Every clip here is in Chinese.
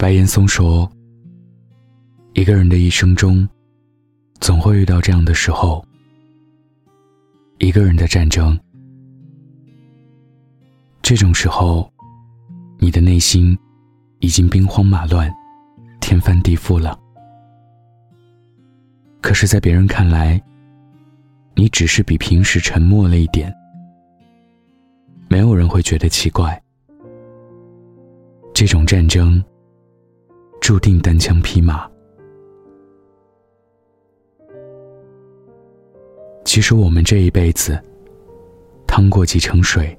白岩松说：“一个人的一生中，总会遇到这样的时候。一个人的战争，这种时候，你的内心已经兵荒马乱、天翻地覆了。可是，在别人看来，你只是比平时沉默了一点，没有人会觉得奇怪。这种战争。”注定单枪匹马。其实我们这一辈子，趟过几程水，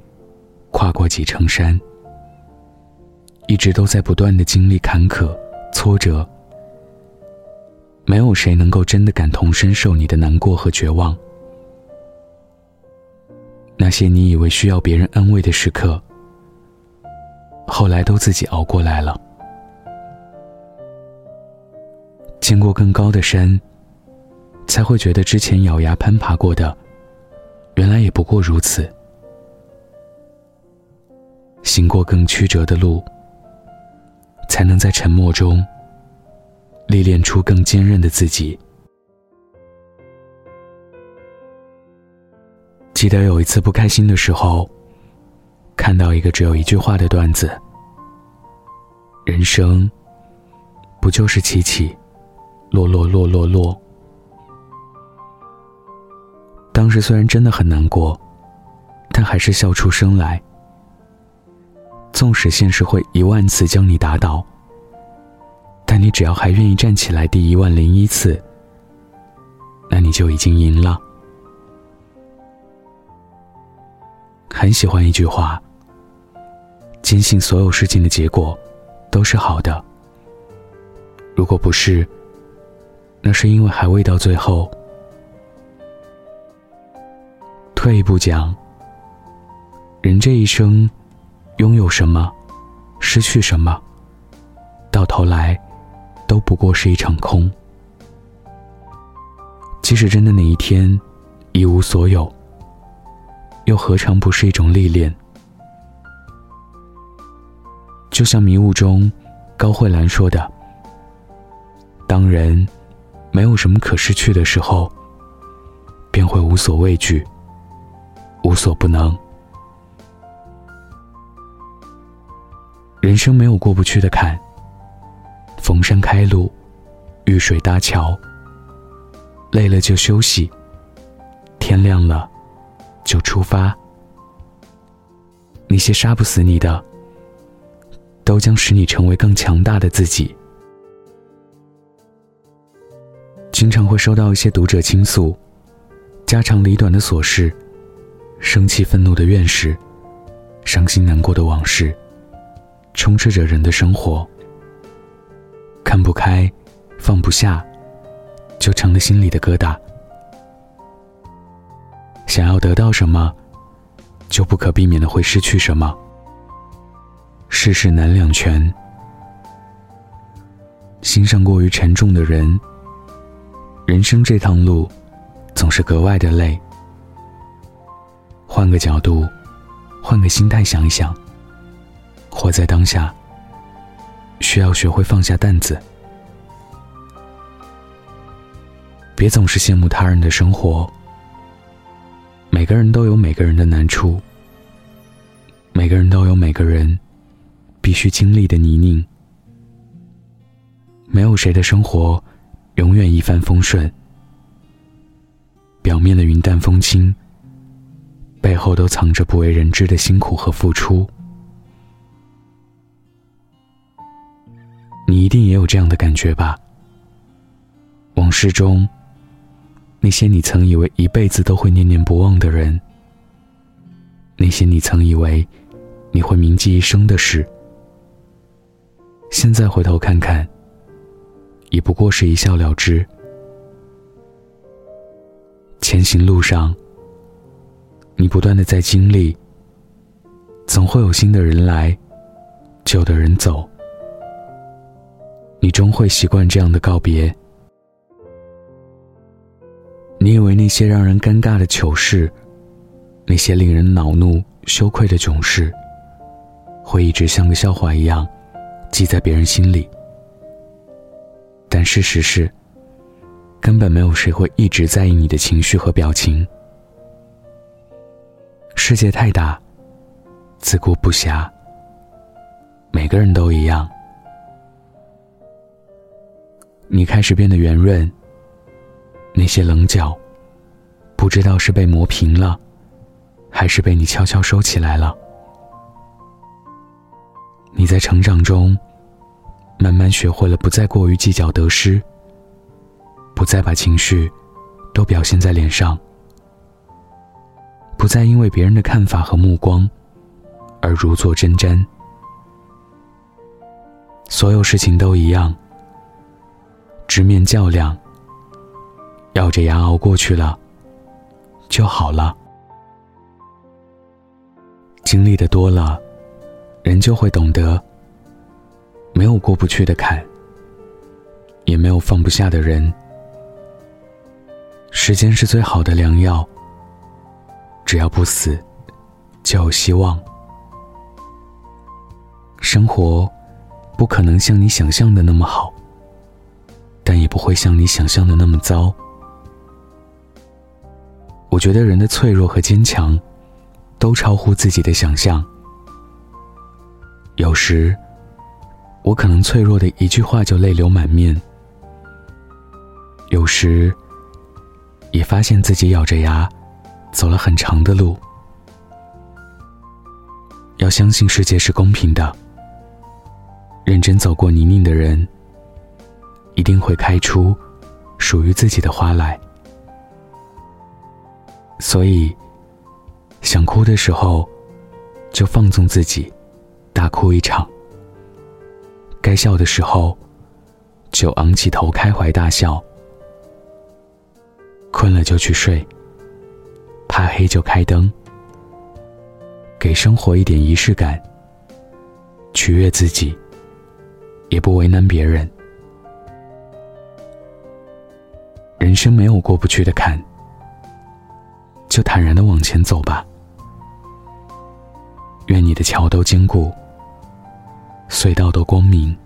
跨过几程山，一直都在不断的经历坎坷、挫折。没有谁能够真的感同身受你的难过和绝望。那些你以为需要别人安慰的时刻，后来都自己熬过来了。见过更高的山，才会觉得之前咬牙攀爬过的，原来也不过如此。行过更曲折的路，才能在沉默中历练出更坚韧的自己。记得有一次不开心的时候，看到一个只有一句话的段子：“人生，不就是起起？”落落落落落。当时虽然真的很难过，但还是笑出声来。纵使现实会一万次将你打倒，但你只要还愿意站起来第一万零一次，那你就已经赢了。很喜欢一句话：坚信所有事情的结果都是好的。如果不是。那是因为还未到最后。退一步讲，人这一生，拥有什么，失去什么，到头来，都不过是一场空。即使真的哪一天，一无所有，又何尝不是一种历练？就像迷雾中，高慧兰说的：“当人。”没有什么可失去的时候，便会无所畏惧，无所不能。人生没有过不去的坎，逢山开路，遇水搭桥。累了就休息，天亮了就出发。那些杀不死你的，都将使你成为更强大的自己。经常会收到一些读者倾诉，家长里短的琐事，生气愤怒的怨事，伤心难过的往事，充斥着人的生活。看不开，放不下，就成了心里的疙瘩。想要得到什么，就不可避免的会失去什么。世事难两全，心上过于沉重的人。人生这趟路，总是格外的累。换个角度，换个心态想一想，活在当下，需要学会放下担子。别总是羡慕他人的生活。每个人都有每个人的难处，每个人都有每个人必须经历的泥泞。没有谁的生活。永远一帆风顺，表面的云淡风轻，背后都藏着不为人知的辛苦和付出。你一定也有这样的感觉吧？往事中，那些你曾以为一辈子都会念念不忘的人，那些你曾以为你会铭记一生的事，现在回头看看。也不过是一笑了之。前行路上，你不断的在经历，总会有新的人来，旧的人走，你终会习惯这样的告别。你以为那些让人尴尬的糗事，那些令人恼怒、羞愧的囧事，会一直像个笑话一样，记在别人心里。但事实是，根本没有谁会一直在意你的情绪和表情。世界太大，自顾不暇。每个人都一样。你开始变得圆润，那些棱角，不知道是被磨平了，还是被你悄悄收起来了。你在成长中，慢慢学会了不再过于计较得失，不再把情绪都表现在脸上，不再因为别人的看法和目光而如坐针毡。所有事情都一样，直面较量，咬着牙熬过去了，就好了。经历的多了，人就会懂得，没有过不去的坎，也没有放不下的人。时间是最好的良药，只要不死，就有希望。生活。不可能像你想象的那么好，但也不会像你想象的那么糟。我觉得人的脆弱和坚强，都超乎自己的想象。有时，我可能脆弱的一句话就泪流满面；有时，也发现自己咬着牙，走了很长的路。要相信世界是公平的。认真走过泥泞的人，一定会开出属于自己的花来。所以，想哭的时候，就放纵自己，大哭一场；该笑的时候，就昂起头，开怀大笑。困了就去睡，怕黑就开灯，给生活一点仪式感，取悦自己。也不为难别人。人生没有过不去的坎，就坦然的往前走吧。愿你的桥都坚固，隧道都光明。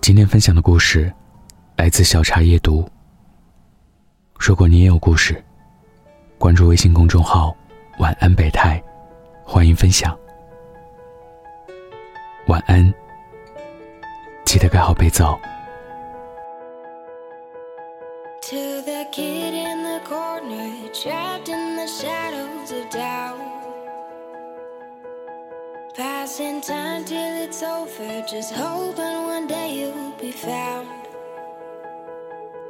今天分享的故事来自小茶夜读。如果你也有故事，关注微信公众号“晚安北太”，欢迎分享。晚安，记得盖好被罩。To the kid in the corner, trapped in the shadows of doubt. Passing time till it's over, just hoping one day you'll be found.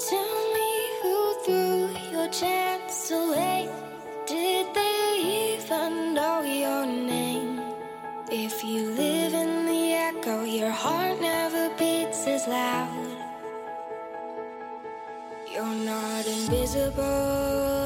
Tell me who threw your chance away. Did they even know your name? If you live in the echo, your heart never beats as loud. You're not invisible.